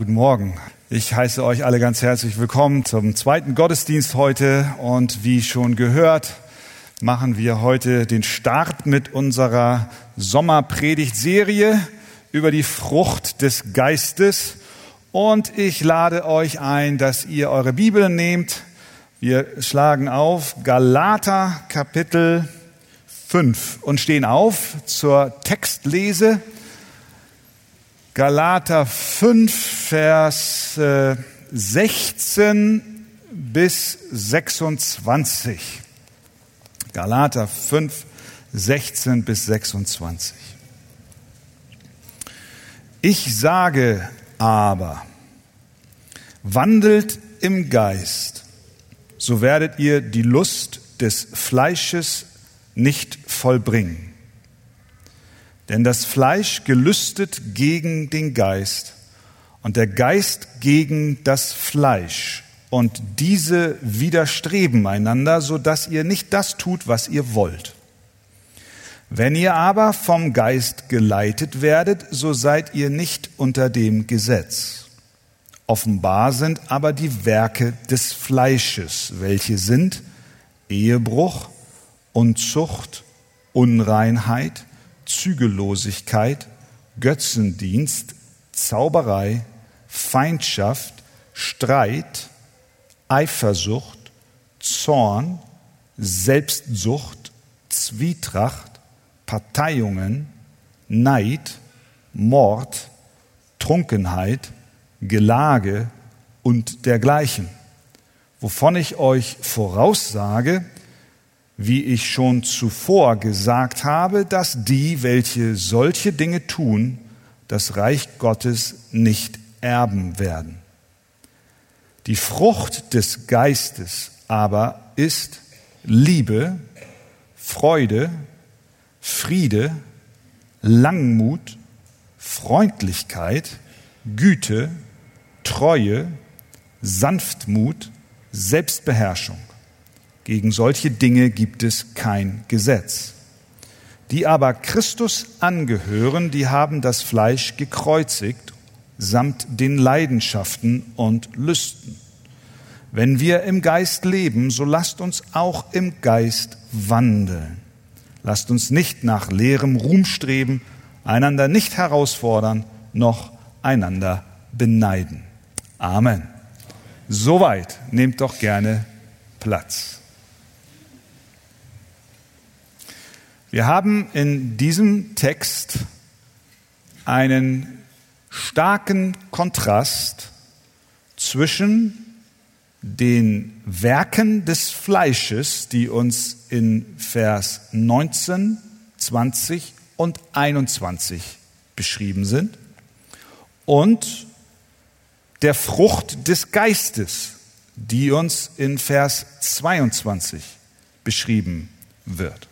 Guten Morgen. Ich heiße euch alle ganz herzlich willkommen zum zweiten Gottesdienst heute. Und wie schon gehört, machen wir heute den Start mit unserer Sommerpredigtserie über die Frucht des Geistes. Und ich lade euch ein, dass ihr eure Bibel nehmt. Wir schlagen auf Galater Kapitel 5 und stehen auf zur Textlese. Galater 5, Vers 16 äh, bis 26. Galater 5, 16 bis 26. Ich sage aber, wandelt im Geist, so werdet ihr die Lust des Fleisches nicht vollbringen. Denn das Fleisch gelüstet gegen den Geist und der Geist gegen das Fleisch. Und diese widerstreben einander, so dass ihr nicht das tut, was ihr wollt. Wenn ihr aber vom Geist geleitet werdet, so seid ihr nicht unter dem Gesetz. Offenbar sind aber die Werke des Fleisches, welche sind Ehebruch, Unzucht, Unreinheit, Zügellosigkeit, Götzendienst, Zauberei, Feindschaft, Streit, Eifersucht, Zorn, Selbstsucht, Zwietracht, Parteiungen, Neid, Mord, Trunkenheit, Gelage und dergleichen, wovon ich euch voraussage, wie ich schon zuvor gesagt habe, dass die, welche solche Dinge tun, das Reich Gottes nicht erben werden. Die Frucht des Geistes aber ist Liebe, Freude, Friede, Langmut, Freundlichkeit, Güte, Treue, Sanftmut, Selbstbeherrschung. Gegen solche Dinge gibt es kein Gesetz. Die aber Christus angehören, die haben das Fleisch gekreuzigt samt den Leidenschaften und Lüsten. Wenn wir im Geist leben, so lasst uns auch im Geist wandeln. Lasst uns nicht nach leerem Ruhm streben, einander nicht herausfordern, noch einander beneiden. Amen. Soweit nehmt doch gerne Platz. Wir haben in diesem Text einen starken Kontrast zwischen den Werken des Fleisches, die uns in Vers 19, 20 und 21 beschrieben sind, und der Frucht des Geistes, die uns in Vers 22 beschrieben wird.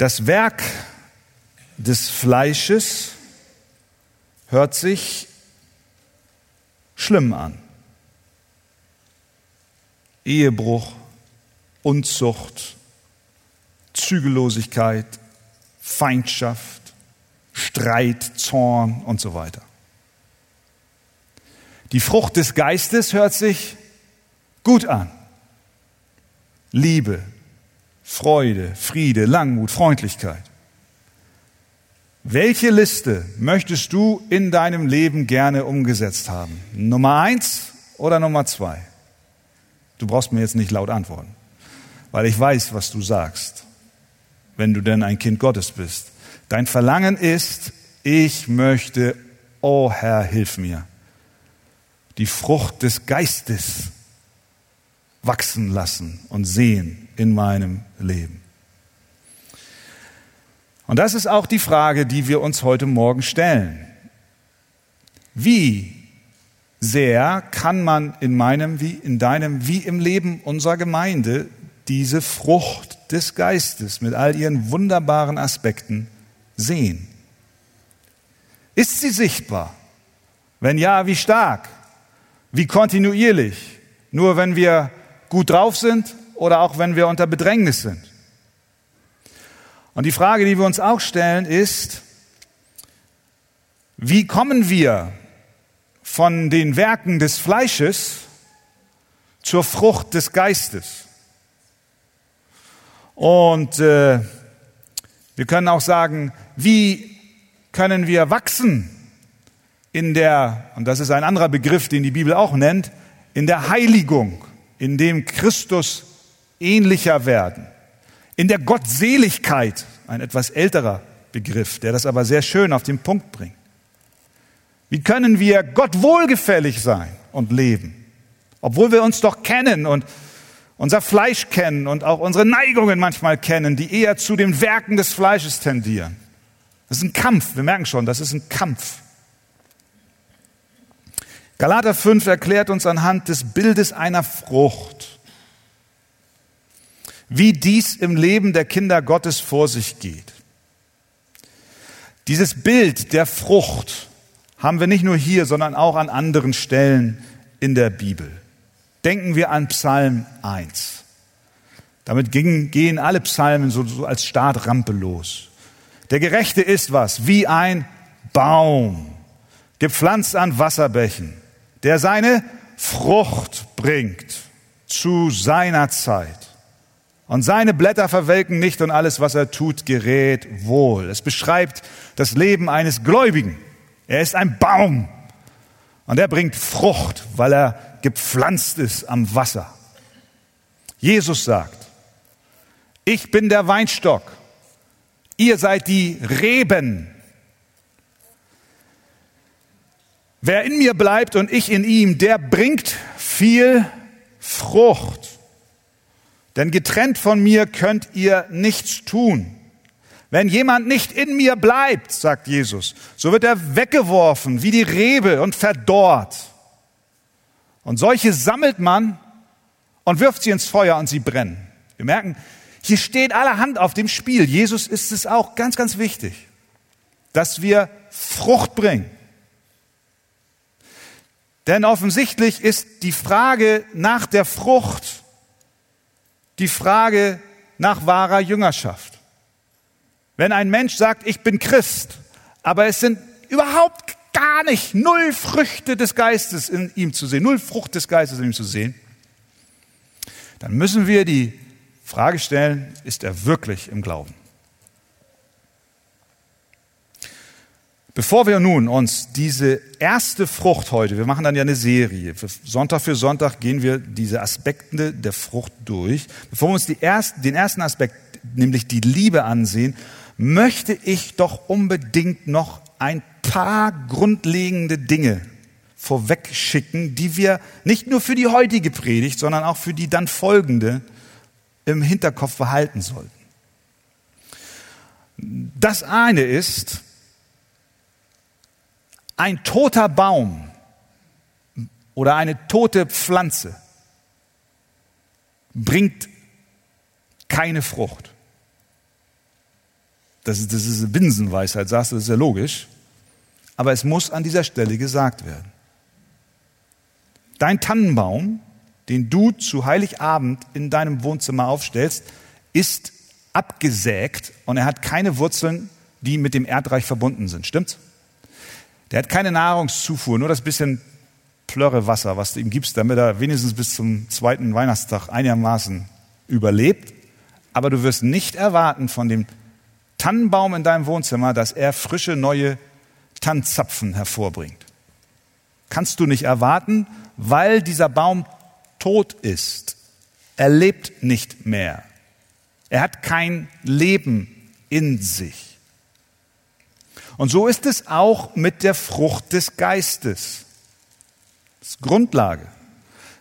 Das Werk des Fleisches hört sich schlimm an. Ehebruch, Unzucht, Zügellosigkeit, Feindschaft, Streit, Zorn und so weiter. Die Frucht des Geistes hört sich gut an. Liebe, Freude, Friede, Langmut, Freundlichkeit. Welche Liste möchtest du in deinem Leben gerne umgesetzt haben? Nummer eins oder Nummer zwei? Du brauchst mir jetzt nicht laut antworten, weil ich weiß, was du sagst, wenn du denn ein Kind Gottes bist. Dein Verlangen ist, ich möchte, oh Herr, hilf mir, die Frucht des Geistes wachsen lassen und sehen in meinem Leben. Und das ist auch die Frage, die wir uns heute Morgen stellen. Wie sehr kann man in meinem wie in deinem wie im Leben unserer Gemeinde diese Frucht des Geistes mit all ihren wunderbaren Aspekten sehen? Ist sie sichtbar? Wenn ja, wie stark? Wie kontinuierlich? Nur wenn wir gut drauf sind oder auch wenn wir unter Bedrängnis sind. Und die Frage, die wir uns auch stellen, ist, Wie kommen wir von den Werken des Fleisches zur Frucht des Geistes? Und äh, wir können auch sagen, wie können wir wachsen in der, und das ist ein anderer Begriff, den die Bibel auch nennt, in der Heiligung, in dem Christus ähnlicher werden, in der Gottseligkeit, ein etwas älterer Begriff, der das aber sehr schön auf den Punkt bringt. Wie können wir Gott wohlgefällig sein und leben, obwohl wir uns doch kennen und unser Fleisch kennen und auch unsere Neigungen manchmal kennen, die eher zu den Werken des Fleisches tendieren. Das ist ein Kampf, wir merken schon, das ist ein Kampf. Galater 5 erklärt uns anhand des Bildes einer Frucht, wie dies im Leben der Kinder Gottes vor sich geht. Dieses Bild der Frucht haben wir nicht nur hier, sondern auch an anderen Stellen in der Bibel. Denken wir an Psalm 1. Damit gehen alle Psalmen so, so als Startrampe los. Der Gerechte ist was? Wie ein Baum, gepflanzt an Wasserbächen, der seine Frucht bringt zu seiner Zeit. Und seine Blätter verwelken nicht und alles, was er tut, gerät wohl. Es beschreibt das Leben eines Gläubigen. Er ist ein Baum und er bringt Frucht, weil er gepflanzt ist am Wasser. Jesus sagt, ich bin der Weinstock, ihr seid die Reben. Wer in mir bleibt und ich in ihm, der bringt viel Frucht. Denn getrennt von mir könnt ihr nichts tun. Wenn jemand nicht in mir bleibt, sagt Jesus, so wird er weggeworfen wie die Rebe und verdorrt. Und solche sammelt man und wirft sie ins Feuer und sie brennen. Wir merken, hier steht allerhand auf dem Spiel. Jesus ist es auch ganz, ganz wichtig, dass wir Frucht bringen. Denn offensichtlich ist die Frage nach der Frucht die Frage nach wahrer Jüngerschaft. Wenn ein Mensch sagt, ich bin Christ, aber es sind überhaupt gar nicht null Früchte des Geistes in ihm zu sehen, null Frucht des Geistes in ihm zu sehen, dann müssen wir die Frage stellen, ist er wirklich im Glauben? Bevor wir nun uns diese erste Frucht heute, wir machen dann ja eine Serie, Sonntag für Sonntag gehen wir diese Aspekte der Frucht durch. Bevor wir uns erste, den ersten Aspekt, nämlich die Liebe ansehen, möchte ich doch unbedingt noch ein paar grundlegende Dinge vorweg schicken, die wir nicht nur für die heutige Predigt, sondern auch für die dann folgende im Hinterkopf behalten sollten. Das eine ist, ein toter Baum oder eine tote Pflanze bringt keine Frucht. Das ist, das ist eine Binsenweisheit, sagst du, das ist ja logisch. Aber es muss an dieser Stelle gesagt werden. Dein Tannenbaum, den du zu Heiligabend in deinem Wohnzimmer aufstellst, ist abgesägt und er hat keine Wurzeln, die mit dem Erdreich verbunden sind. Stimmt's? Der hat keine Nahrungszufuhr, nur das bisschen Plörrewasser, was du ihm gibst, damit er wenigstens bis zum zweiten Weihnachtstag einigermaßen überlebt. Aber du wirst nicht erwarten von dem Tannenbaum in deinem Wohnzimmer, dass er frische neue Tannenzapfen hervorbringt. Kannst du nicht erwarten, weil dieser Baum tot ist. Er lebt nicht mehr. Er hat kein Leben in sich. Und so ist es auch mit der Frucht des Geistes. Das ist Grundlage.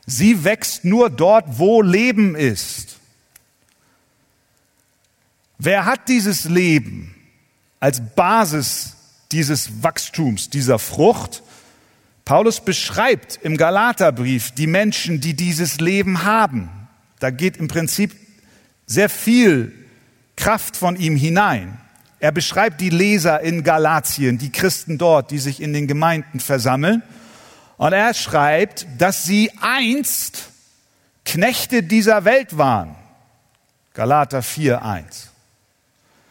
Sie wächst nur dort, wo Leben ist. Wer hat dieses Leben als Basis dieses Wachstums, dieser Frucht? Paulus beschreibt im Galaterbrief die Menschen, die dieses Leben haben. Da geht im Prinzip sehr viel Kraft von ihm hinein. Er beschreibt die Leser in Galatien, die Christen dort, die sich in den Gemeinden versammeln. Und er schreibt, dass sie einst Knechte dieser Welt waren. Galater 4, 1.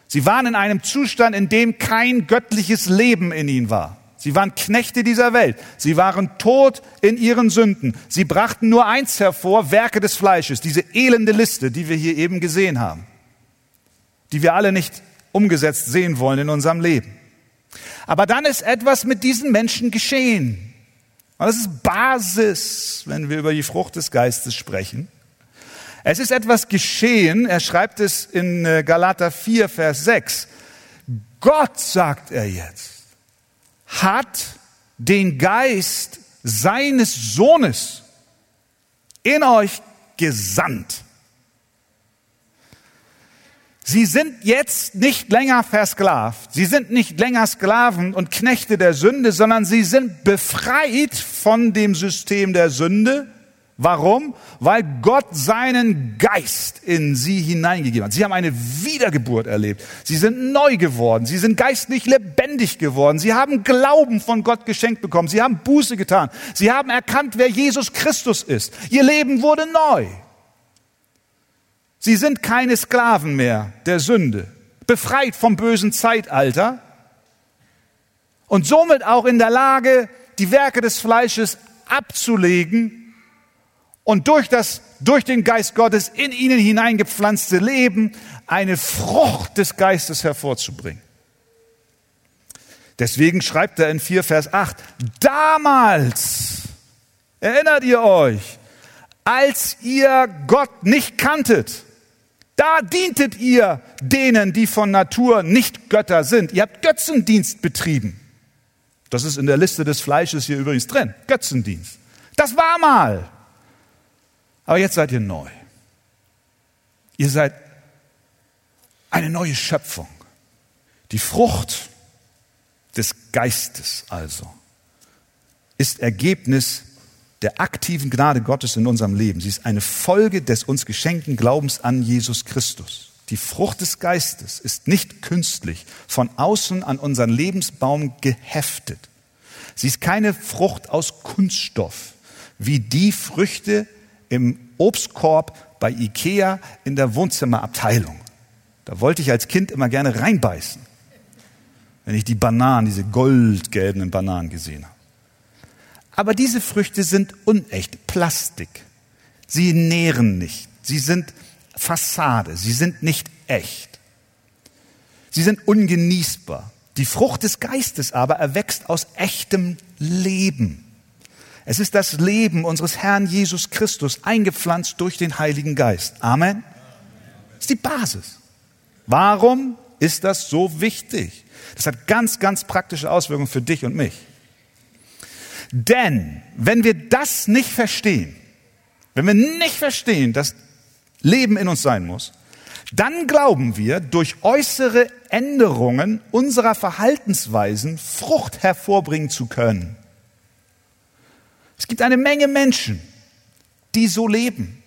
Sie waren in einem Zustand, in dem kein göttliches Leben in ihnen war. Sie waren Knechte dieser Welt. Sie waren tot in ihren Sünden. Sie brachten nur eins hervor, Werke des Fleisches, diese elende Liste, die wir hier eben gesehen haben, die wir alle nicht umgesetzt sehen wollen in unserem Leben. Aber dann ist etwas mit diesen Menschen geschehen. Und das ist Basis, wenn wir über die Frucht des Geistes sprechen. Es ist etwas geschehen, er schreibt es in äh, Galater 4, Vers 6. Gott, sagt er jetzt, hat den Geist seines Sohnes in euch gesandt. Sie sind jetzt nicht länger versklavt. Sie sind nicht länger Sklaven und Knechte der Sünde, sondern sie sind befreit von dem System der Sünde Warum? Weil Gott seinen Geist in sie hineingegeben hat. Sie haben eine Wiedergeburt erlebt. Sie sind neu geworden. Sie sind geistlich lebendig geworden. Sie haben Glauben von Gott geschenkt bekommen. Sie haben Buße getan. Sie haben erkannt, wer Jesus Christus ist. Ihr Leben wurde neu. Sie sind keine Sklaven mehr der Sünde, befreit vom bösen Zeitalter und somit auch in der Lage, die Werke des Fleisches abzulegen und durch das, durch den Geist Gottes in ihnen hineingepflanzte Leben eine Frucht des Geistes hervorzubringen. Deswegen schreibt er in 4 Vers 8, damals, erinnert ihr euch, als ihr Gott nicht kanntet, da dientet ihr denen, die von Natur nicht Götter sind. Ihr habt Götzendienst betrieben. Das ist in der Liste des Fleisches hier übrigens drin. Götzendienst. Das war mal. Aber jetzt seid ihr neu. Ihr seid eine neue Schöpfung. Die Frucht des Geistes also ist Ergebnis der aktiven Gnade Gottes in unserem Leben. Sie ist eine Folge des uns geschenkten Glaubens an Jesus Christus. Die Frucht des Geistes ist nicht künstlich von außen an unseren Lebensbaum geheftet. Sie ist keine Frucht aus Kunststoff, wie die Früchte, im Obstkorb bei Ikea in der Wohnzimmerabteilung. Da wollte ich als Kind immer gerne reinbeißen, wenn ich die Bananen, diese goldgelben Bananen gesehen habe. Aber diese Früchte sind unecht, Plastik. Sie nähren nicht. Sie sind Fassade. Sie sind nicht echt. Sie sind ungenießbar. Die Frucht des Geistes aber erwächst aus echtem Leben. Es ist das Leben unseres Herrn Jesus Christus, eingepflanzt durch den Heiligen Geist. Amen. Das ist die Basis. Warum ist das so wichtig? Das hat ganz, ganz praktische Auswirkungen für dich und mich. Denn wenn wir das nicht verstehen, wenn wir nicht verstehen, dass Leben in uns sein muss, dann glauben wir, durch äußere Änderungen unserer Verhaltensweisen Frucht hervorbringen zu können. Es gibt eine Menge Menschen, die so leben,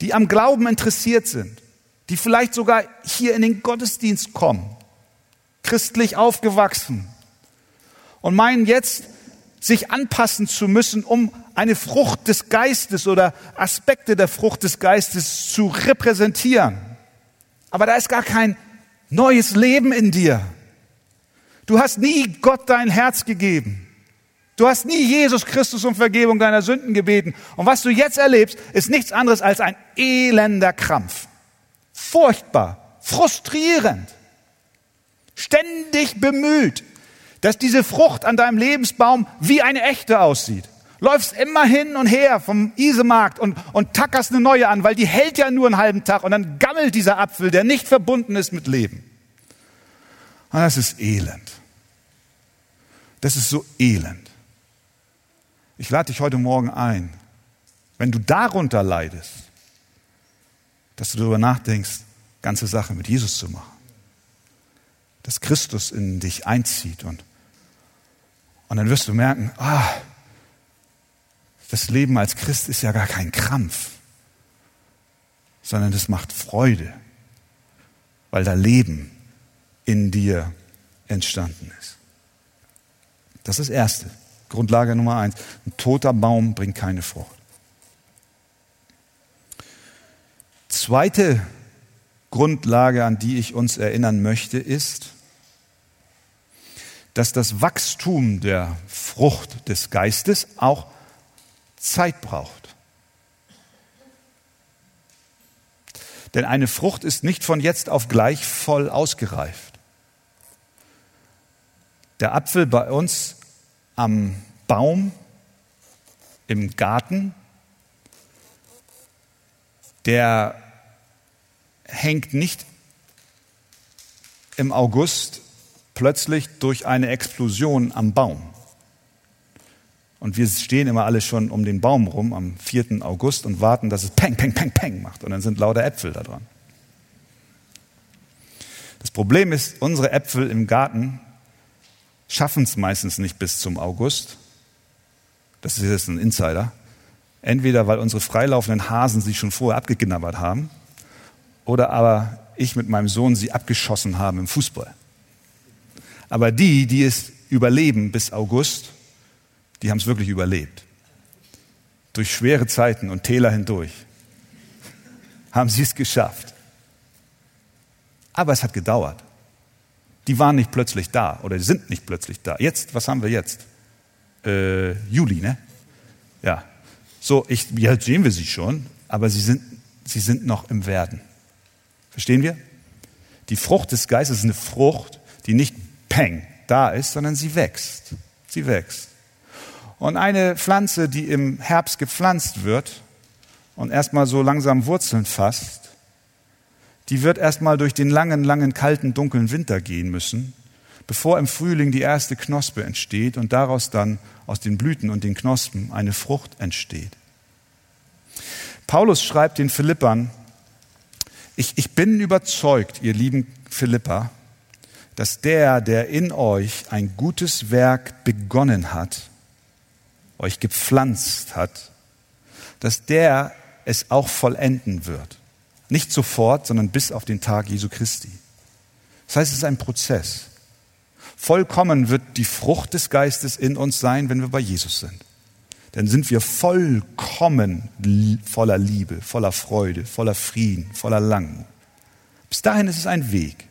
die am Glauben interessiert sind, die vielleicht sogar hier in den Gottesdienst kommen, christlich aufgewachsen und meinen jetzt, sich anpassen zu müssen, um eine Frucht des Geistes oder Aspekte der Frucht des Geistes zu repräsentieren. Aber da ist gar kein neues Leben in dir. Du hast nie Gott dein Herz gegeben. Du hast nie Jesus Christus um Vergebung deiner Sünden gebeten. Und was du jetzt erlebst, ist nichts anderes als ein elender Krampf. Furchtbar, frustrierend, ständig bemüht, dass diese Frucht an deinem Lebensbaum wie eine echte aussieht. Läufst immer hin und her vom Isemarkt und, und tackerst eine neue an, weil die hält ja nur einen halben Tag und dann gammelt dieser Apfel, der nicht verbunden ist mit Leben. Und das ist elend. Das ist so elend. Ich lade dich heute Morgen ein, wenn du darunter leidest, dass du darüber nachdenkst, ganze Sache mit Jesus zu machen. Dass Christus in dich einzieht und, und dann wirst du merken, ah, das Leben als Christ ist ja gar kein Krampf, sondern das macht Freude, weil da Leben in dir entstanden ist. Das ist das Erste. Grundlage Nummer eins. Ein toter Baum bringt keine Frucht. Zweite Grundlage, an die ich uns erinnern möchte, ist, dass das Wachstum der Frucht des Geistes auch Zeit braucht. Denn eine Frucht ist nicht von jetzt auf gleich voll ausgereift. Der Apfel bei uns am Baum im Garten, der hängt nicht im August plötzlich durch eine Explosion am Baum. Und wir stehen immer alle schon um den Baum rum am 4. August und warten, dass es Peng, Peng, Peng, Peng macht. Und dann sind lauter Äpfel da dran. Das Problem ist, unsere Äpfel im Garten schaffen es meistens nicht bis zum August. Das ist jetzt ein Insider. Entweder weil unsere freilaufenden Hasen sie schon vorher abgeknabbert haben oder aber ich mit meinem Sohn sie abgeschossen haben im Fußball. Aber die, die es überleben bis August, die haben es wirklich überlebt. Durch schwere Zeiten und Täler hindurch haben sie es geschafft. Aber es hat gedauert. Die waren nicht plötzlich da oder sind nicht plötzlich da. Jetzt, was haben wir jetzt? Äh, Juli, ne? Ja. So, ich, ja, sehen wir sie schon, aber sie sind, sie sind noch im Werden. Verstehen wir? Die Frucht des Geistes ist eine Frucht, die nicht peng da ist, sondern sie wächst. Sie wächst. Und eine Pflanze, die im Herbst gepflanzt wird und erstmal so langsam Wurzeln fasst, die wird erstmal durch den langen, langen, kalten, dunklen Winter gehen müssen, bevor im Frühling die erste Knospe entsteht und daraus dann aus den Blüten und den Knospen eine Frucht entsteht. Paulus schreibt den Philippern, ich, ich bin überzeugt, ihr lieben Philippa, dass der, der in euch ein gutes Werk begonnen hat, euch gepflanzt hat, dass der es auch vollenden wird. Nicht sofort, sondern bis auf den Tag Jesu Christi. Das heißt, es ist ein Prozess. Vollkommen wird die Frucht des Geistes in uns sein, wenn wir bei Jesus sind. Dann sind wir vollkommen voller Liebe, voller Freude, voller Frieden, voller Langmut. Bis dahin ist es ein Weg.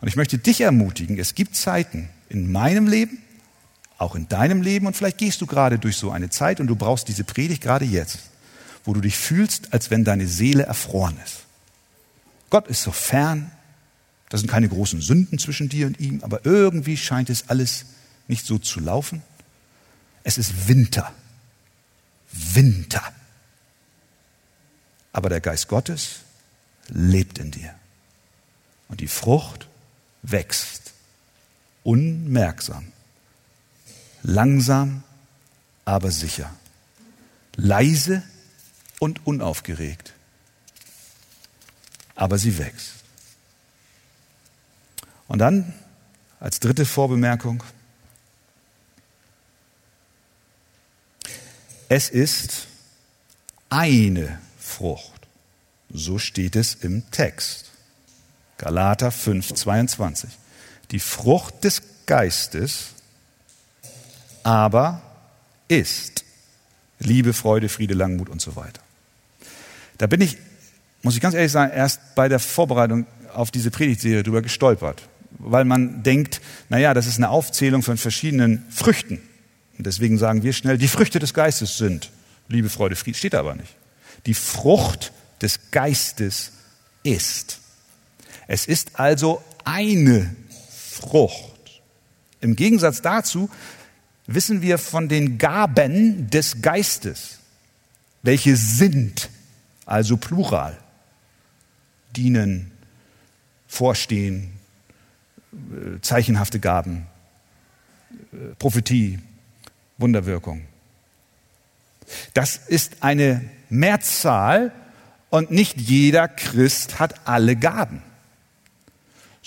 Und ich möchte dich ermutigen, es gibt Zeiten in meinem Leben, auch in deinem Leben, und vielleicht gehst du gerade durch so eine Zeit und du brauchst diese Predigt gerade jetzt wo du dich fühlst, als wenn deine Seele erfroren ist. Gott ist so fern, da sind keine großen Sünden zwischen dir und ihm, aber irgendwie scheint es alles nicht so zu laufen. Es ist Winter. Winter. Aber der Geist Gottes lebt in dir. Und die Frucht wächst. Unmerksam. Langsam, aber sicher. Leise, und unaufgeregt. Aber sie wächst. Und dann als dritte Vorbemerkung, es ist eine Frucht. So steht es im Text. Galater 5, 22. Die Frucht des Geistes aber ist Liebe, Freude, Friede, Langmut und so weiter. Da bin ich, muss ich ganz ehrlich sagen, erst bei der Vorbereitung auf diese Predigtserie drüber gestolpert, weil man denkt, naja, das ist eine Aufzählung von verschiedenen Früchten. Und deswegen sagen wir schnell, die Früchte des Geistes sind Liebe, Freude, Frieden. Steht aber nicht. Die Frucht des Geistes ist. Es ist also eine Frucht. Im Gegensatz dazu wissen wir von den Gaben des Geistes, welche sind also Plural, dienen, vorstehen, äh, zeichenhafte Gaben, äh, Prophetie, Wunderwirkung. Das ist eine Mehrzahl und nicht jeder Christ hat alle Gaben,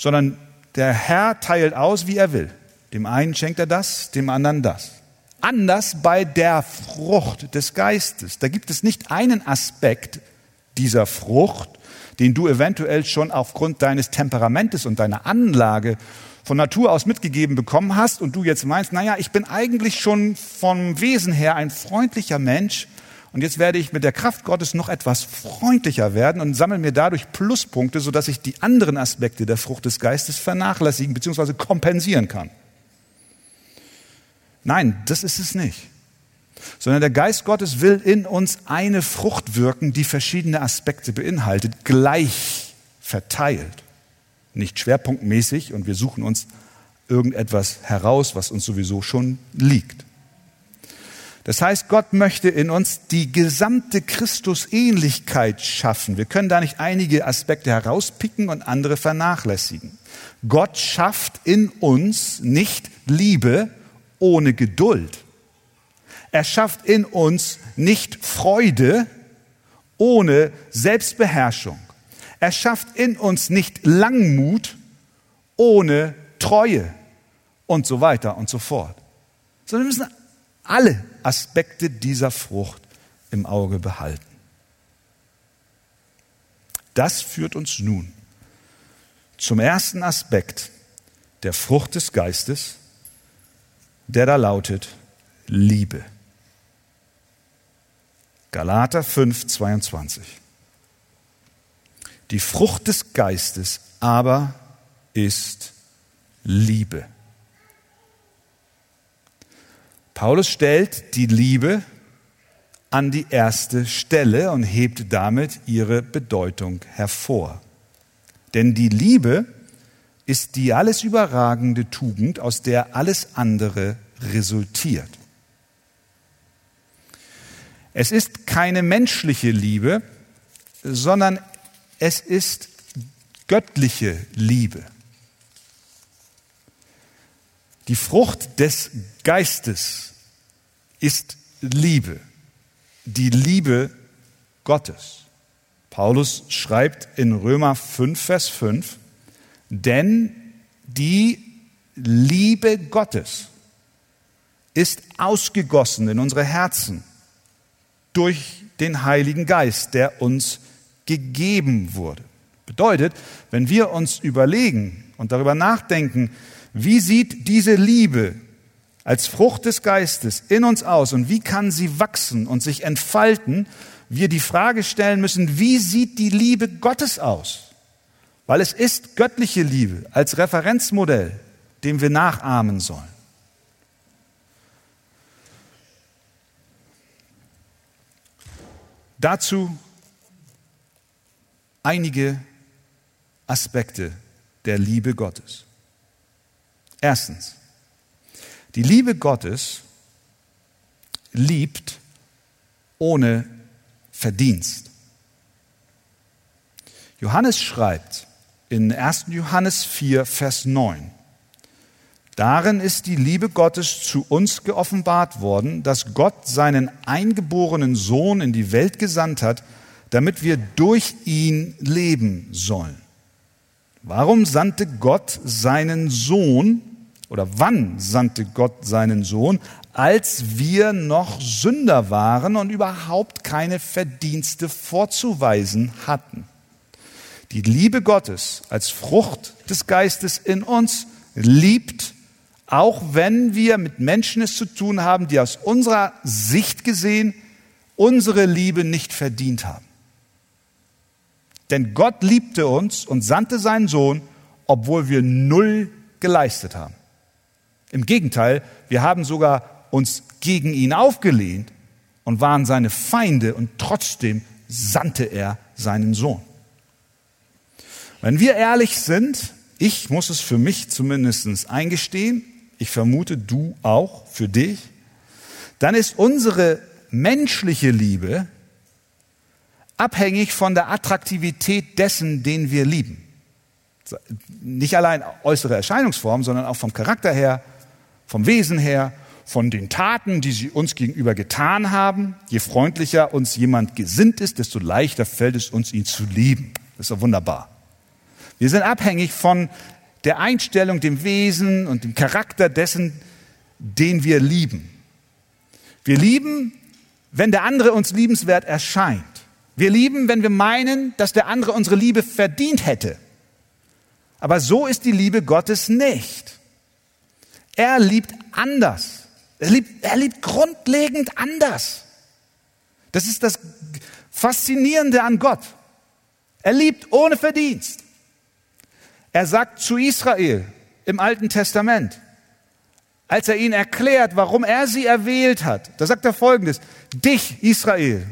sondern der Herr teilt aus, wie er will. Dem einen schenkt er das, dem anderen das. Anders bei der Frucht des Geistes. Da gibt es nicht einen Aspekt, dieser Frucht, den du eventuell schon aufgrund deines Temperamentes und deiner Anlage von Natur aus mitgegeben bekommen hast und du jetzt meinst, naja, ich bin eigentlich schon vom Wesen her ein freundlicher Mensch und jetzt werde ich mit der Kraft Gottes noch etwas freundlicher werden und sammle mir dadurch Pluspunkte, sodass ich die anderen Aspekte der Frucht des Geistes vernachlässigen bzw. kompensieren kann. Nein, das ist es nicht. Sondern der Geist Gottes will in uns eine Frucht wirken, die verschiedene Aspekte beinhaltet, gleich verteilt. Nicht schwerpunktmäßig und wir suchen uns irgendetwas heraus, was uns sowieso schon liegt. Das heißt, Gott möchte in uns die gesamte Christusähnlichkeit schaffen. Wir können da nicht einige Aspekte herauspicken und andere vernachlässigen. Gott schafft in uns nicht Liebe ohne Geduld. Er schafft in uns nicht Freude ohne Selbstbeherrschung. Er schafft in uns nicht Langmut ohne Treue und so weiter und so fort. Sondern wir müssen alle Aspekte dieser Frucht im Auge behalten. Das führt uns nun zum ersten Aspekt der Frucht des Geistes, der da lautet Liebe. Galater 5, 22. Die Frucht des Geistes aber ist Liebe. Paulus stellt die Liebe an die erste Stelle und hebt damit ihre Bedeutung hervor. Denn die Liebe ist die alles überragende Tugend, aus der alles andere resultiert. Es ist keine menschliche Liebe, sondern es ist göttliche Liebe. Die Frucht des Geistes ist Liebe, die Liebe Gottes. Paulus schreibt in Römer 5, Vers 5, denn die Liebe Gottes ist ausgegossen in unsere Herzen durch den Heiligen Geist, der uns gegeben wurde. Bedeutet, wenn wir uns überlegen und darüber nachdenken, wie sieht diese Liebe als Frucht des Geistes in uns aus und wie kann sie wachsen und sich entfalten, wir die Frage stellen müssen, wie sieht die Liebe Gottes aus? Weil es ist göttliche Liebe als Referenzmodell, dem wir nachahmen sollen. Dazu einige Aspekte der Liebe Gottes. Erstens, die Liebe Gottes liebt ohne Verdienst. Johannes schreibt in 1. Johannes 4, Vers 9, Darin ist die Liebe Gottes zu uns geoffenbart worden, dass Gott seinen eingeborenen Sohn in die Welt gesandt hat, damit wir durch ihn leben sollen. Warum sandte Gott seinen Sohn oder wann sandte Gott seinen Sohn, als wir noch Sünder waren und überhaupt keine Verdienste vorzuweisen hatten. Die Liebe Gottes als Frucht des Geistes in uns liebt, auch wenn wir mit Menschen es zu tun haben, die aus unserer Sicht gesehen unsere Liebe nicht verdient haben. Denn Gott liebte uns und sandte seinen Sohn, obwohl wir null geleistet haben. Im Gegenteil, wir haben sogar uns gegen ihn aufgelehnt und waren seine Feinde und trotzdem sandte er seinen Sohn. Wenn wir ehrlich sind, ich muss es für mich zumindest eingestehen, ich vermute du auch für dich, dann ist unsere menschliche Liebe abhängig von der Attraktivität dessen, den wir lieben. Nicht allein äußere Erscheinungsform, sondern auch vom Charakter her, vom Wesen her, von den Taten, die sie uns gegenüber getan haben. Je freundlicher uns jemand gesinnt ist, desto leichter fällt es uns, ihn zu lieben. Das ist doch wunderbar. Wir sind abhängig von der Einstellung, dem Wesen und dem Charakter dessen, den wir lieben. Wir lieben, wenn der andere uns liebenswert erscheint. Wir lieben, wenn wir meinen, dass der andere unsere Liebe verdient hätte. Aber so ist die Liebe Gottes nicht. Er liebt anders. Er liebt, er liebt grundlegend anders. Das ist das Faszinierende an Gott. Er liebt ohne Verdienst. Er sagt zu Israel im Alten Testament, als er ihnen erklärt, warum er sie erwählt hat. Da sagt er folgendes, dich, Israel,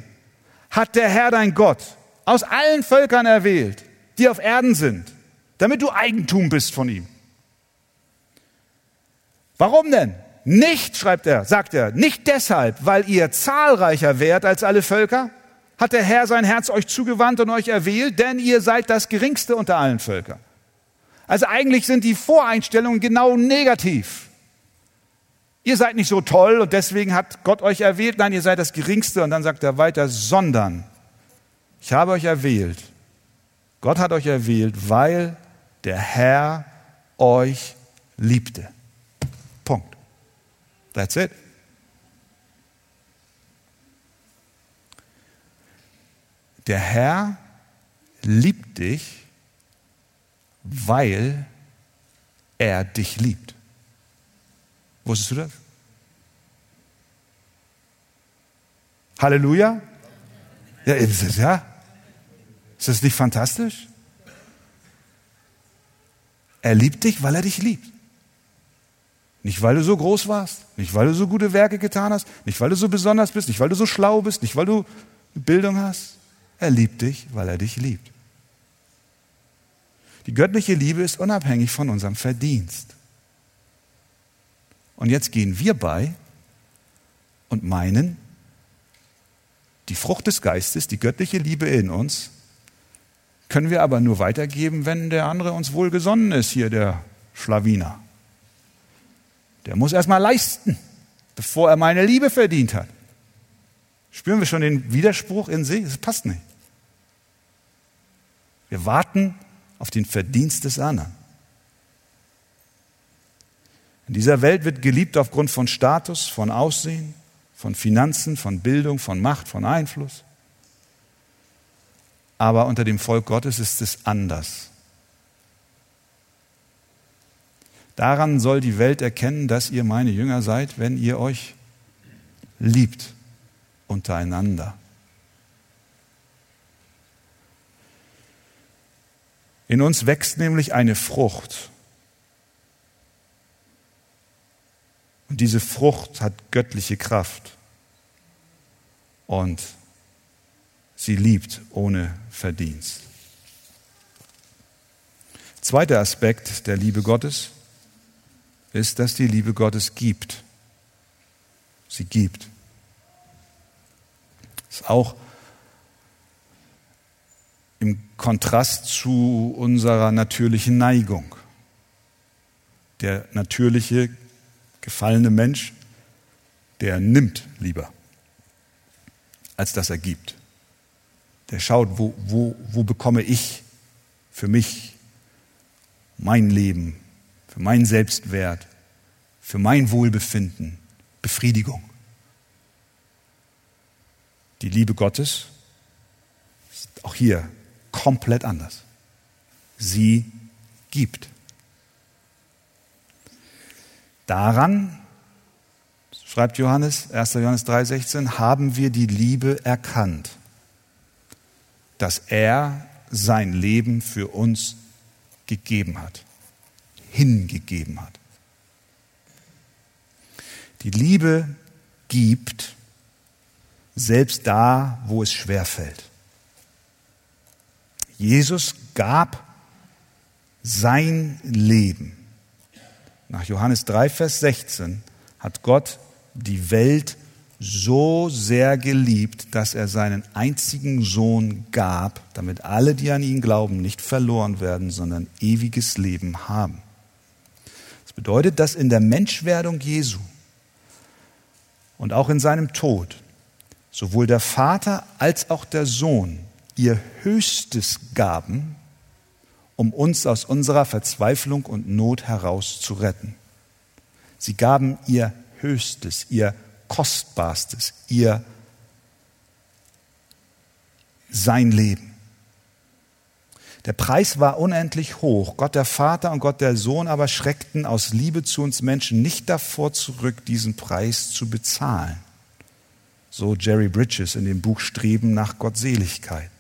hat der Herr dein Gott aus allen Völkern erwählt, die auf Erden sind, damit du Eigentum bist von ihm. Warum denn? Nicht, schreibt er, sagt er, nicht deshalb, weil ihr zahlreicher wärt als alle Völker, hat der Herr sein Herz euch zugewandt und euch erwählt, denn ihr seid das geringste unter allen Völkern. Also eigentlich sind die Voreinstellungen genau negativ. Ihr seid nicht so toll und deswegen hat Gott euch erwählt. Nein, ihr seid das Geringste. Und dann sagt er weiter, sondern ich habe euch erwählt. Gott hat euch erwählt, weil der Herr euch liebte. That's it. Der Herr liebt dich, weil er dich liebt. Wusstest du das? Halleluja? Ja, ist es, ja? Ist das nicht fantastisch? Er liebt dich, weil er dich liebt. Nicht, weil du so groß warst, nicht, weil du so gute Werke getan hast, nicht, weil du so besonders bist, nicht, weil du so schlau bist, nicht, weil du Bildung hast. Er liebt dich, weil er dich liebt. Die göttliche Liebe ist unabhängig von unserem Verdienst. Und jetzt gehen wir bei und meinen, die Frucht des Geistes, die göttliche Liebe in uns, können wir aber nur weitergeben, wenn der andere uns wohlgesonnen ist, hier der Schlawiner. Der muss erstmal leisten, bevor er meine Liebe verdient hat. Spüren wir schon den Widerspruch in sich? Das passt nicht. Wir warten auf den Verdienst des anderen. In dieser Welt wird geliebt aufgrund von Status, von Aussehen, von Finanzen, von Bildung, von Macht, von Einfluss. Aber unter dem Volk Gottes ist es anders. Daran soll die Welt erkennen, dass ihr meine Jünger seid, wenn ihr euch liebt untereinander. In uns wächst nämlich eine Frucht, Und diese Frucht hat göttliche Kraft. Und sie liebt ohne Verdienst. Zweiter Aspekt der Liebe Gottes ist, dass die Liebe Gottes gibt. Sie gibt. Das ist auch im Kontrast zu unserer natürlichen Neigung. Der natürliche gefallene Mensch, der nimmt lieber, als dass er gibt. Der schaut, wo, wo, wo bekomme ich für mich mein Leben, für meinen Selbstwert, für mein Wohlbefinden Befriedigung. Die Liebe Gottes ist auch hier komplett anders. Sie gibt. Daran, schreibt Johannes, 1. Johannes 3,16, haben wir die Liebe erkannt, dass er sein Leben für uns gegeben hat, hingegeben hat. Die Liebe gibt, selbst da, wo es schwer fällt. Jesus gab sein Leben nach Johannes 3, Vers 16 hat Gott die Welt so sehr geliebt, dass er seinen einzigen Sohn gab, damit alle, die an ihn glauben, nicht verloren werden, sondern ewiges Leben haben. Bedeutet, dass in der Menschwerdung Jesu und auch in seinem Tod sowohl der Vater als auch der Sohn ihr Höchstes gaben, um uns aus unserer Verzweiflung und Not heraus zu retten. Sie gaben ihr Höchstes, ihr Kostbarstes, ihr sein Leben. Der Preis war unendlich hoch. Gott der Vater und Gott der Sohn aber schreckten aus Liebe zu uns Menschen nicht davor zurück, diesen Preis zu bezahlen. So Jerry Bridges in dem Buch Streben nach Gottseligkeit.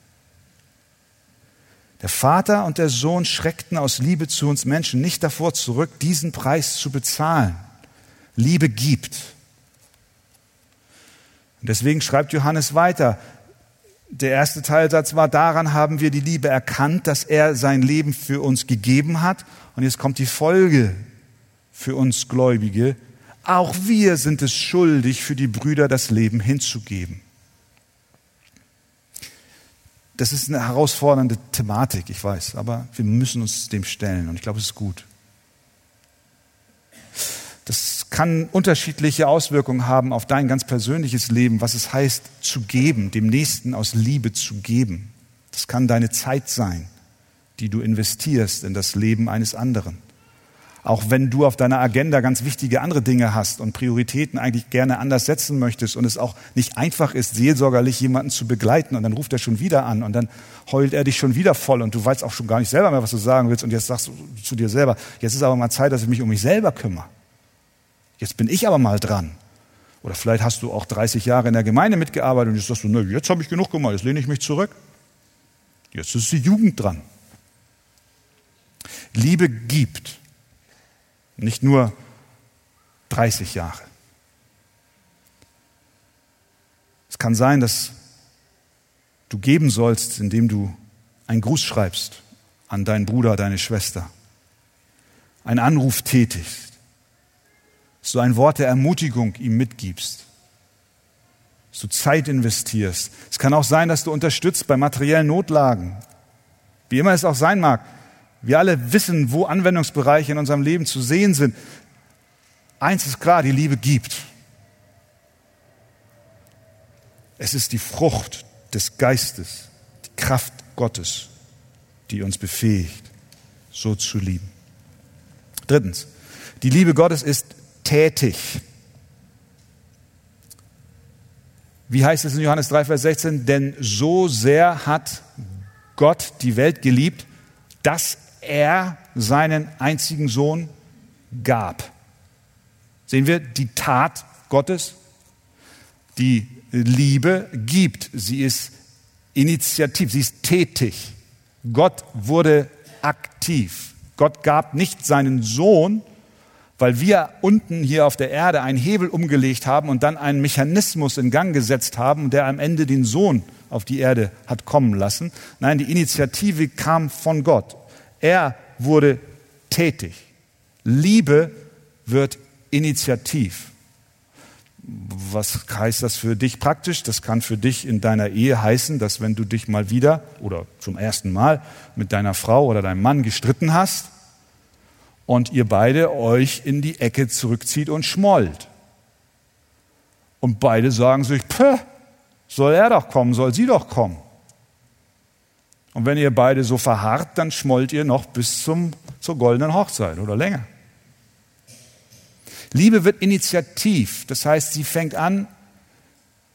Der Vater und der Sohn schreckten aus Liebe zu uns Menschen nicht davor zurück, diesen Preis zu bezahlen. Liebe gibt. Und deswegen schreibt Johannes weiter. Der erste Teilsatz war, daran haben wir die Liebe erkannt, dass er sein Leben für uns gegeben hat. Und jetzt kommt die Folge für uns Gläubige. Auch wir sind es schuldig, für die Brüder das Leben hinzugeben. Das ist eine herausfordernde Thematik, ich weiß, aber wir müssen uns dem stellen und ich glaube, es ist gut. Das kann unterschiedliche Auswirkungen haben auf dein ganz persönliches Leben, was es heißt zu geben, dem Nächsten aus Liebe zu geben. Das kann deine Zeit sein, die du investierst in das Leben eines anderen. Auch wenn du auf deiner Agenda ganz wichtige andere Dinge hast und Prioritäten eigentlich gerne anders setzen möchtest und es auch nicht einfach ist, seelsorgerlich jemanden zu begleiten und dann ruft er schon wieder an und dann heult er dich schon wieder voll und du weißt auch schon gar nicht selber mehr, was du sagen willst und jetzt sagst du zu dir selber, jetzt ist aber mal Zeit, dass ich mich um mich selber kümmere. Jetzt bin ich aber mal dran. Oder vielleicht hast du auch 30 Jahre in der Gemeinde mitgearbeitet und jetzt sagst du, ne, jetzt habe ich genug gemacht, jetzt lehne ich mich zurück. Jetzt ist die Jugend dran. Liebe gibt. Nicht nur 30 Jahre. Es kann sein, dass du geben sollst, indem du einen Gruß schreibst an deinen Bruder, deine Schwester, einen Anruf tätigst, dass du ein Wort der Ermutigung ihm mitgibst, dass du Zeit investierst. Es kann auch sein, dass du unterstützt bei materiellen Notlagen, wie immer es auch sein mag. Wir alle wissen, wo Anwendungsbereiche in unserem Leben zu sehen sind. Eins ist klar, die Liebe gibt. Es ist die Frucht des Geistes, die Kraft Gottes, die uns befähigt, so zu lieben. Drittens, die Liebe Gottes ist tätig. Wie heißt es in Johannes 3, Vers 16? Denn so sehr hat Gott die Welt geliebt, dass er seinen einzigen Sohn gab. Sehen wir die Tat Gottes? Die Liebe gibt. Sie ist initiativ, sie ist tätig. Gott wurde aktiv. Gott gab nicht seinen Sohn, weil wir unten hier auf der Erde einen Hebel umgelegt haben und dann einen Mechanismus in Gang gesetzt haben, der am Ende den Sohn auf die Erde hat kommen lassen. Nein, die Initiative kam von Gott. Er wurde tätig. Liebe wird initiativ. Was heißt das für dich praktisch? Das kann für dich in deiner Ehe heißen, dass wenn du dich mal wieder oder zum ersten Mal mit deiner Frau oder deinem Mann gestritten hast und ihr beide euch in die Ecke zurückzieht und schmollt. Und beide sagen sich, soll er doch kommen, soll sie doch kommen. Und wenn ihr beide so verharrt, dann schmollt ihr noch bis zum, zur goldenen Hochzeit oder länger. Liebe wird initiativ. Das heißt, sie fängt an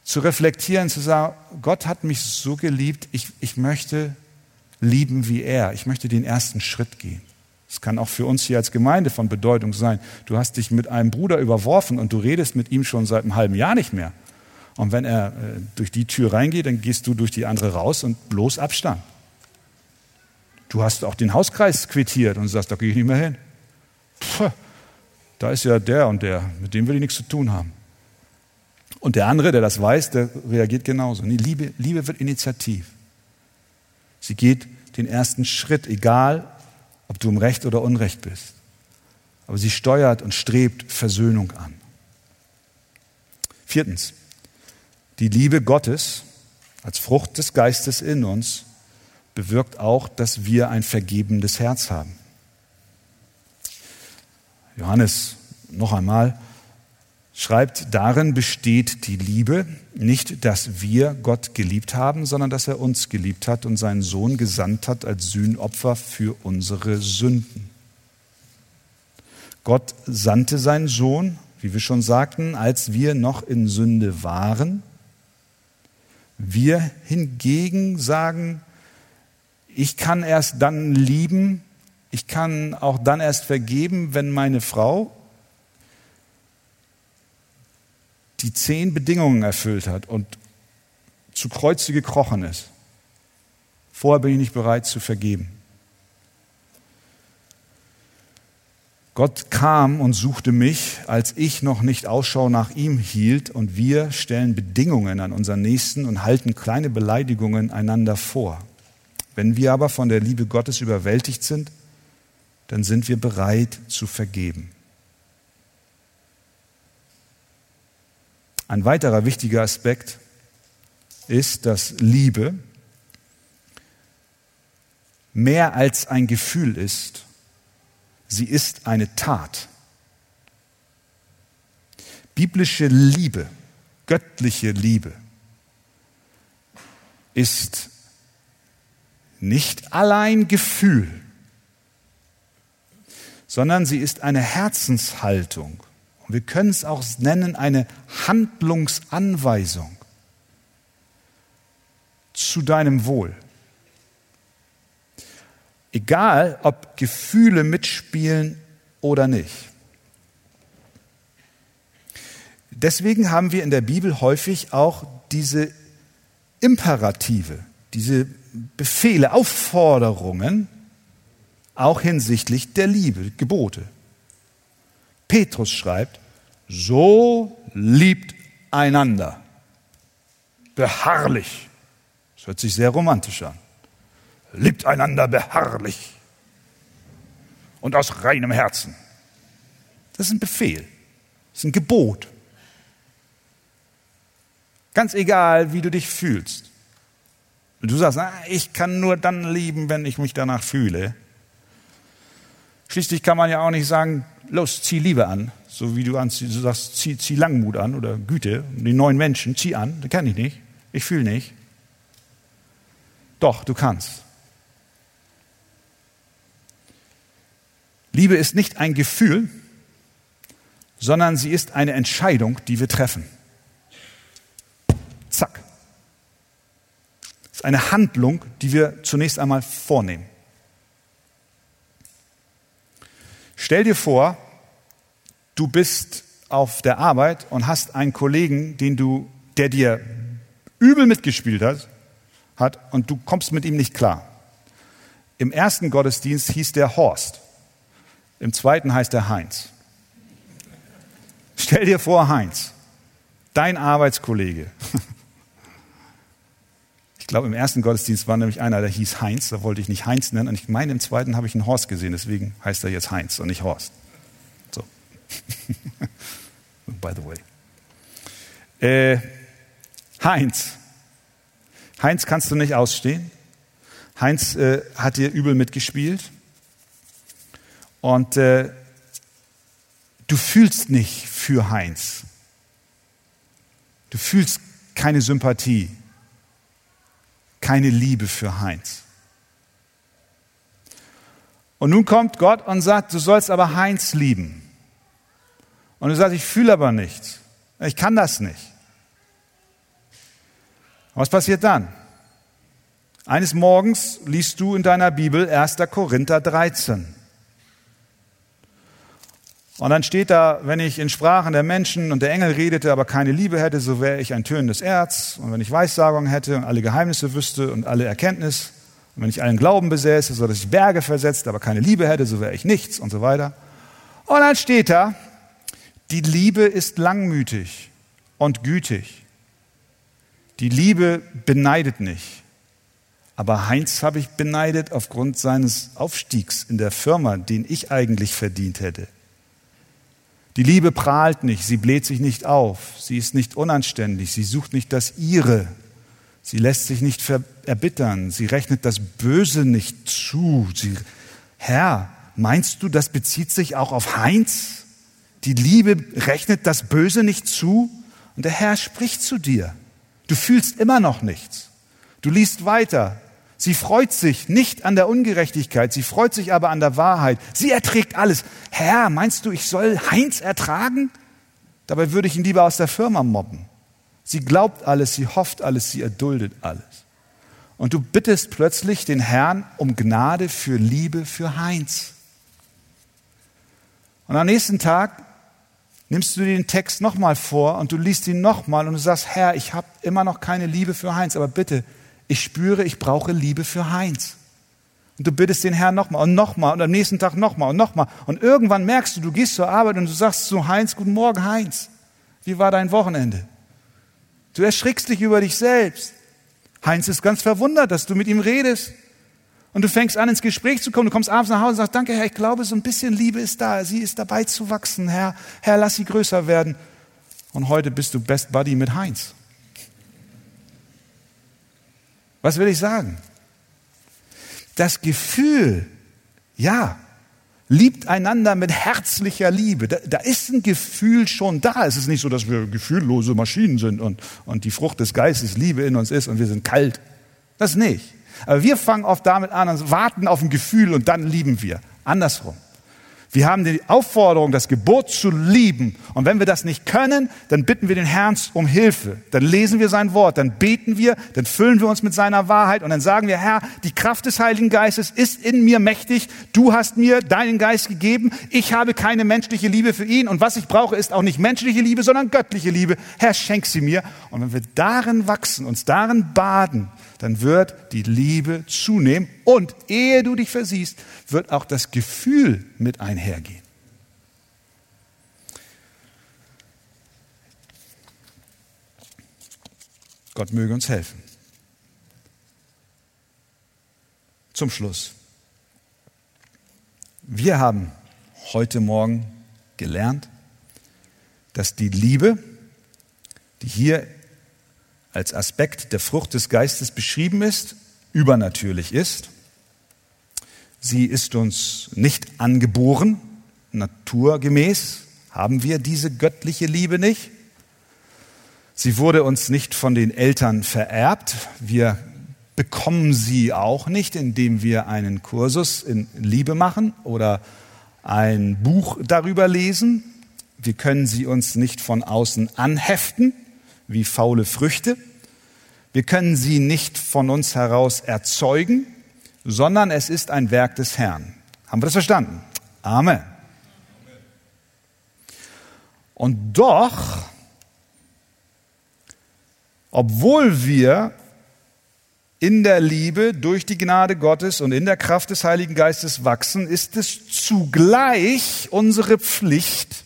zu reflektieren, zu sagen, Gott hat mich so geliebt, ich, ich möchte lieben wie er. Ich möchte den ersten Schritt gehen. Das kann auch für uns hier als Gemeinde von Bedeutung sein. Du hast dich mit einem Bruder überworfen und du redest mit ihm schon seit einem halben Jahr nicht mehr. Und wenn er äh, durch die Tür reingeht, dann gehst du durch die andere raus und bloß Abstand. Du hast auch den Hauskreis quittiert und sagst, da gehe ich nicht mehr hin. Puh, da ist ja der und der, mit dem will ich nichts zu tun haben. Und der andere, der das weiß, der reagiert genauso. Liebe, Liebe wird initiativ. Sie geht den ersten Schritt, egal ob du im Recht oder Unrecht bist. Aber sie steuert und strebt Versöhnung an. Viertens, die Liebe Gottes als Frucht des Geistes in uns bewirkt auch, dass wir ein vergebendes Herz haben. Johannes noch einmal schreibt, darin besteht die Liebe, nicht, dass wir Gott geliebt haben, sondern dass er uns geliebt hat und seinen Sohn gesandt hat als Sühnopfer für unsere Sünden. Gott sandte seinen Sohn, wie wir schon sagten, als wir noch in Sünde waren. Wir hingegen sagen, ich kann erst dann lieben, ich kann auch dann erst vergeben, wenn meine Frau die zehn Bedingungen erfüllt hat und zu Kreuze gekrochen ist. Vorher bin ich nicht bereit zu vergeben. Gott kam und suchte mich, als ich noch nicht Ausschau nach ihm hielt, und wir stellen Bedingungen an unseren Nächsten und halten kleine Beleidigungen einander vor. Wenn wir aber von der Liebe Gottes überwältigt sind, dann sind wir bereit zu vergeben. Ein weiterer wichtiger Aspekt ist, dass Liebe mehr als ein Gefühl ist. Sie ist eine Tat. Biblische Liebe, göttliche Liebe ist nicht allein Gefühl, sondern sie ist eine Herzenshaltung. Und wir können es auch nennen eine Handlungsanweisung zu deinem Wohl. Egal, ob Gefühle mitspielen oder nicht. Deswegen haben wir in der Bibel häufig auch diese Imperative, diese Befehle, Aufforderungen, auch hinsichtlich der Liebe, Gebote. Petrus schreibt, so liebt einander. Beharrlich. Das hört sich sehr romantisch an. Liebt einander beharrlich und aus reinem Herzen. Das ist ein Befehl, das ist ein Gebot. Ganz egal, wie du dich fühlst. Und du sagst, ich kann nur dann lieben, wenn ich mich danach fühle. Schließlich kann man ja auch nicht sagen, los, zieh Liebe an, so wie du, an, du sagst, zieh, zieh Langmut an oder Güte, die neuen Menschen, zieh an, das kann ich nicht, ich fühle nicht. Doch, du kannst. Liebe ist nicht ein Gefühl, sondern sie ist eine Entscheidung, die wir treffen. Zack. Es ist eine Handlung, die wir zunächst einmal vornehmen. Stell dir vor, du bist auf der Arbeit und hast einen Kollegen, den du, der dir übel mitgespielt hat, hat und du kommst mit ihm nicht klar. Im ersten Gottesdienst hieß der Horst. Im zweiten heißt er Heinz. Stell dir vor, Heinz, dein Arbeitskollege. Ich glaube, im ersten Gottesdienst war nämlich einer, der hieß Heinz, da wollte ich nicht Heinz nennen. Und ich meine, im zweiten habe ich einen Horst gesehen, deswegen heißt er jetzt Heinz und nicht Horst. So. By the way. Äh, Heinz. Heinz kannst du nicht ausstehen. Heinz äh, hat dir übel mitgespielt. Und äh, du fühlst nicht für Heinz. Du fühlst keine Sympathie, keine Liebe für Heinz. Und nun kommt Gott und sagt, du sollst aber Heinz lieben. Und du sagst, ich fühle aber nichts. Ich kann das nicht. Was passiert dann? Eines Morgens liest du in deiner Bibel 1. Korinther 13. Und dann steht da, wenn ich in Sprachen der Menschen und der Engel redete, aber keine Liebe hätte, so wäre ich ein tönendes Erz. Und wenn ich Weissagung hätte und alle Geheimnisse wüsste und alle Erkenntnis, und wenn ich allen Glauben besäße, so dass ich Berge versetzt, aber keine Liebe hätte, so wäre ich nichts und so weiter. Und dann steht da, die Liebe ist langmütig und gütig. Die Liebe beneidet nicht. Aber Heinz habe ich beneidet aufgrund seines Aufstiegs in der Firma, den ich eigentlich verdient hätte. Die Liebe prahlt nicht, sie bläht sich nicht auf, sie ist nicht unanständig, sie sucht nicht das Ihre, sie lässt sich nicht erbittern, sie rechnet das Böse nicht zu. Sie, Herr, meinst du, das bezieht sich auch auf Heinz? Die Liebe rechnet das Böse nicht zu und der Herr spricht zu dir. Du fühlst immer noch nichts. Du liest weiter. Sie freut sich nicht an der Ungerechtigkeit, sie freut sich aber an der Wahrheit. Sie erträgt alles. Herr, meinst du, ich soll Heinz ertragen? Dabei würde ich ihn lieber aus der Firma mobben. Sie glaubt alles, sie hofft alles, sie erduldet alles. Und du bittest plötzlich den Herrn um Gnade für Liebe für Heinz. Und am nächsten Tag nimmst du den Text nochmal vor und du liest ihn nochmal und du sagst, Herr, ich habe immer noch keine Liebe für Heinz, aber bitte, ich spüre, ich brauche Liebe für Heinz. Und du bittest den Herrn nochmal und nochmal und am nächsten Tag nochmal und nochmal. Und irgendwann merkst du, du gehst zur Arbeit und du sagst zu Heinz, guten Morgen Heinz, wie war dein Wochenende? Du erschrickst dich über dich selbst. Heinz ist ganz verwundert, dass du mit ihm redest. Und du fängst an, ins Gespräch zu kommen. Du kommst abends nach Hause und sagst, danke Herr, ich glaube, so ein bisschen Liebe ist da. Sie ist dabei zu wachsen. Herr, Herr, lass sie größer werden. Und heute bist du Best Buddy mit Heinz. Was will ich sagen? Das Gefühl, ja, liebt einander mit herzlicher Liebe. Da, da, ist ein Gefühl schon da. Es ist nicht so, dass wir gefühllose Maschinen sind und, und die Frucht des Geistes Liebe in uns ist und wir sind kalt. Das nicht. Aber wir fangen oft damit an und warten auf ein Gefühl und dann lieben wir. Andersrum. Wir haben die Aufforderung, das Gebot zu lieben. Und wenn wir das nicht können, dann bitten wir den Herrn um Hilfe. Dann lesen wir sein Wort, dann beten wir, dann füllen wir uns mit seiner Wahrheit und dann sagen wir, Herr, die Kraft des Heiligen Geistes ist in mir mächtig. Du hast mir deinen Geist gegeben. Ich habe keine menschliche Liebe für ihn. Und was ich brauche, ist auch nicht menschliche Liebe, sondern göttliche Liebe. Herr, schenk sie mir. Und wenn wir darin wachsen, uns darin baden, dann wird die Liebe zunehmen und ehe du dich versiehst, wird auch das Gefühl mit einhergehen. Gott möge uns helfen. Zum Schluss. Wir haben heute Morgen gelernt, dass die Liebe, die hier als Aspekt der Frucht des Geistes beschrieben ist, übernatürlich ist. Sie ist uns nicht angeboren, naturgemäß haben wir diese göttliche Liebe nicht. Sie wurde uns nicht von den Eltern vererbt. Wir bekommen sie auch nicht, indem wir einen Kursus in Liebe machen oder ein Buch darüber lesen. Wir können sie uns nicht von außen anheften wie faule Früchte. Wir können sie nicht von uns heraus erzeugen, sondern es ist ein Werk des Herrn. Haben wir das verstanden? Amen. Und doch, obwohl wir in der Liebe durch die Gnade Gottes und in der Kraft des Heiligen Geistes wachsen, ist es zugleich unsere Pflicht,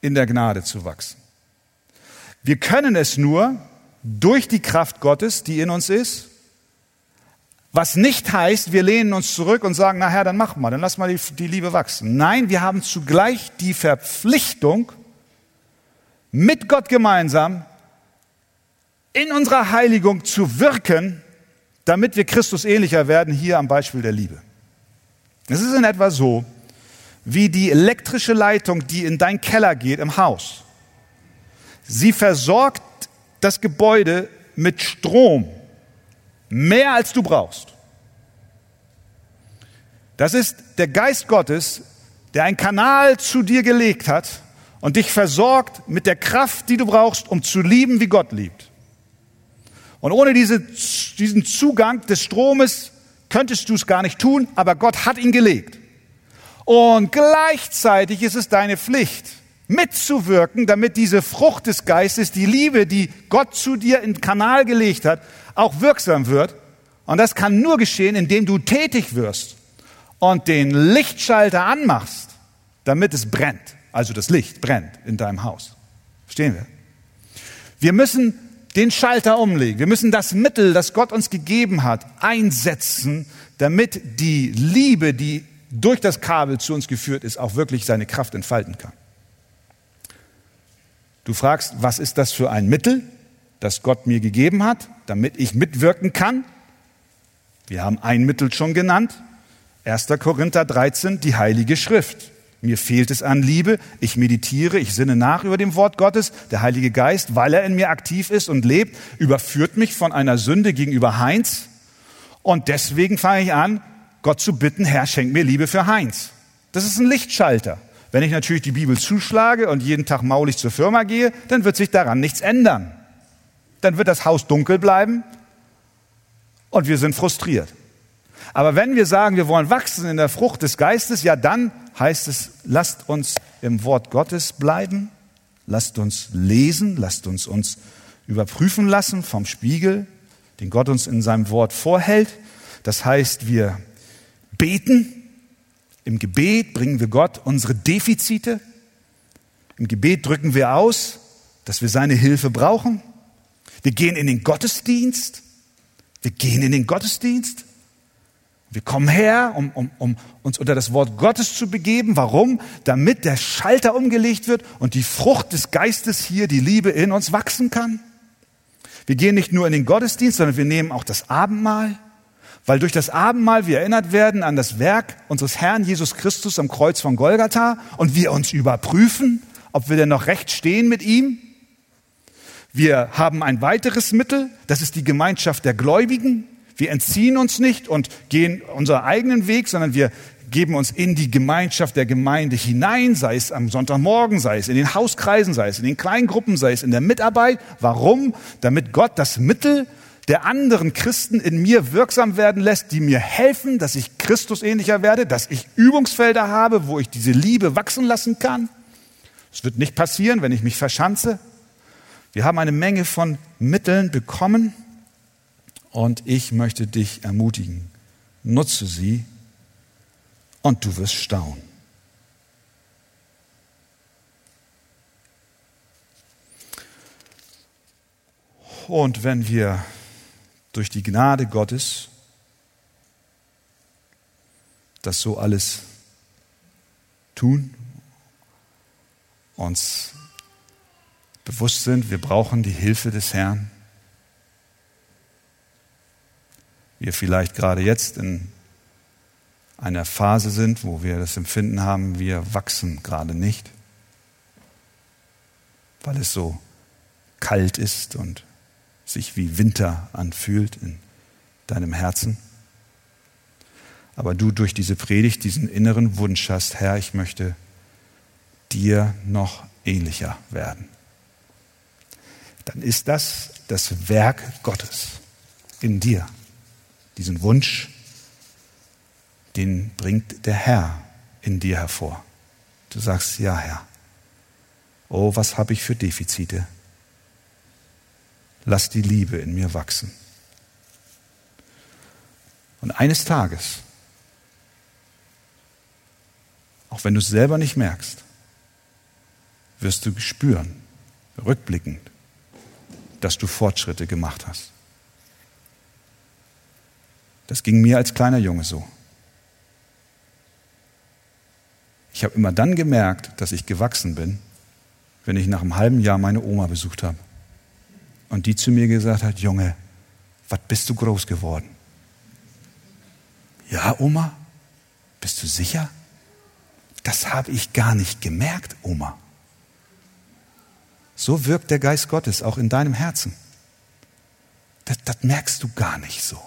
in der Gnade zu wachsen. Wir können es nur durch die Kraft Gottes, die in uns ist, was nicht heißt, wir lehnen uns zurück und sagen, nachher, dann mach mal, dann lass mal die, die Liebe wachsen. Nein, wir haben zugleich die Verpflichtung, mit Gott gemeinsam in unserer Heiligung zu wirken, damit wir Christus ähnlicher werden, hier am Beispiel der Liebe. Es ist in etwa so, wie die elektrische Leitung, die in dein Keller geht im Haus. Sie versorgt das Gebäude mit Strom. Mehr als du brauchst. Das ist der Geist Gottes, der einen Kanal zu dir gelegt hat und dich versorgt mit der Kraft, die du brauchst, um zu lieben, wie Gott liebt. Und ohne diese, diesen Zugang des Stromes könntest du es gar nicht tun, aber Gott hat ihn gelegt. Und gleichzeitig ist es deine Pflicht, mitzuwirken, damit diese Frucht des Geistes, die Liebe, die Gott zu dir in den Kanal gelegt hat, auch wirksam wird. Und das kann nur geschehen, indem du tätig wirst und den Lichtschalter anmachst, damit es brennt. Also das Licht brennt in deinem Haus. Verstehen wir? Wir müssen den Schalter umlegen. Wir müssen das Mittel, das Gott uns gegeben hat, einsetzen, damit die Liebe, die durch das Kabel zu uns geführt ist, auch wirklich seine Kraft entfalten kann. Du fragst, was ist das für ein Mittel, das Gott mir gegeben hat, damit ich mitwirken kann? Wir haben ein Mittel schon genannt. 1. Korinther 13, die Heilige Schrift. Mir fehlt es an Liebe. Ich meditiere, ich sinne nach über dem Wort Gottes. Der Heilige Geist, weil er in mir aktiv ist und lebt, überführt mich von einer Sünde gegenüber Heinz. Und deswegen fange ich an, Gott zu bitten, Herr, schenk mir Liebe für Heinz. Das ist ein Lichtschalter. Wenn ich natürlich die Bibel zuschlage und jeden Tag maulig zur Firma gehe, dann wird sich daran nichts ändern. Dann wird das Haus dunkel bleiben und wir sind frustriert. Aber wenn wir sagen, wir wollen wachsen in der Frucht des Geistes, ja dann heißt es, lasst uns im Wort Gottes bleiben, lasst uns lesen, lasst uns uns überprüfen lassen vom Spiegel, den Gott uns in seinem Wort vorhält, Das heißt, wir beten. Im Gebet bringen wir Gott unsere Defizite. Im Gebet drücken wir aus, dass wir seine Hilfe brauchen. Wir gehen in den Gottesdienst. Wir gehen in den Gottesdienst. Wir kommen her, um, um, um uns unter das Wort Gottes zu begeben. Warum? Damit der Schalter umgelegt wird und die Frucht des Geistes hier, die Liebe in uns wachsen kann. Wir gehen nicht nur in den Gottesdienst, sondern wir nehmen auch das Abendmahl, weil durch das Abendmahl wir erinnert werden an das Werk unseres Herrn Jesus Christus am Kreuz von Golgatha und wir uns überprüfen, ob wir denn noch recht stehen mit ihm. Wir haben ein weiteres Mittel, das ist die Gemeinschaft der Gläubigen. Wir entziehen uns nicht und gehen unseren eigenen Weg, sondern wir geben uns in die Gemeinschaft der Gemeinde hinein, sei es am Sonntagmorgen, sei es in den Hauskreisen, sei es in den Kleingruppen, sei es in der Mitarbeit. Warum? Damit Gott das Mittel der anderen Christen in mir wirksam werden lässt, die mir helfen, dass ich Christus ähnlicher werde, dass ich Übungsfelder habe, wo ich diese Liebe wachsen lassen kann. Es wird nicht passieren, wenn ich mich verschanze. Wir haben eine Menge von Mitteln bekommen und ich möchte dich ermutigen. Nutze sie und du wirst staunen. Und wenn wir durch die Gnade Gottes das so alles tun, uns bewusst sind, wir brauchen die Hilfe des Herrn, wir vielleicht gerade jetzt in einer Phase sind, wo wir das Empfinden haben, wir wachsen gerade nicht, weil es so kalt ist und sich wie Winter anfühlt in deinem Herzen. Aber du durch diese Predigt diesen inneren Wunsch hast, Herr, ich möchte dir noch ähnlicher werden. Dann ist das das Werk Gottes in dir diesen Wunsch, den bringt der Herr in dir hervor. Du sagst, ja Herr, oh, was habe ich für Defizite? Lass die Liebe in mir wachsen. Und eines Tages, auch wenn du es selber nicht merkst, wirst du spüren, rückblickend, dass du Fortschritte gemacht hast. Das ging mir als kleiner Junge so. Ich habe immer dann gemerkt, dass ich gewachsen bin, wenn ich nach einem halben Jahr meine Oma besucht habe. Und die zu mir gesagt hat, Junge, was bist du groß geworden? Ja, Oma, bist du sicher? Das habe ich gar nicht gemerkt, Oma. So wirkt der Geist Gottes auch in deinem Herzen. Das, das merkst du gar nicht so.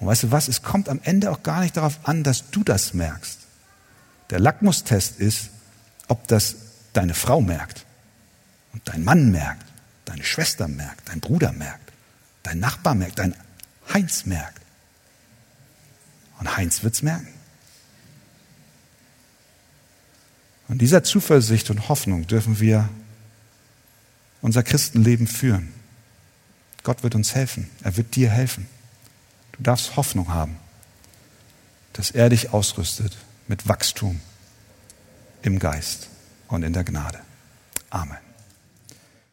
Und weißt du was, es kommt am Ende auch gar nicht darauf an, dass du das merkst. Der Lackmustest ist, ob das deine Frau merkt und dein Mann merkt, deine Schwester merkt, dein Bruder merkt, dein Nachbar merkt, dein Heinz merkt. Und Heinz wird's merken. Und dieser Zuversicht und Hoffnung dürfen wir unser Christenleben führen. Gott wird uns helfen. Er wird dir helfen. Du darfst Hoffnung haben, dass er dich ausrüstet mit Wachstum im Geist und in der Gnade. Amen.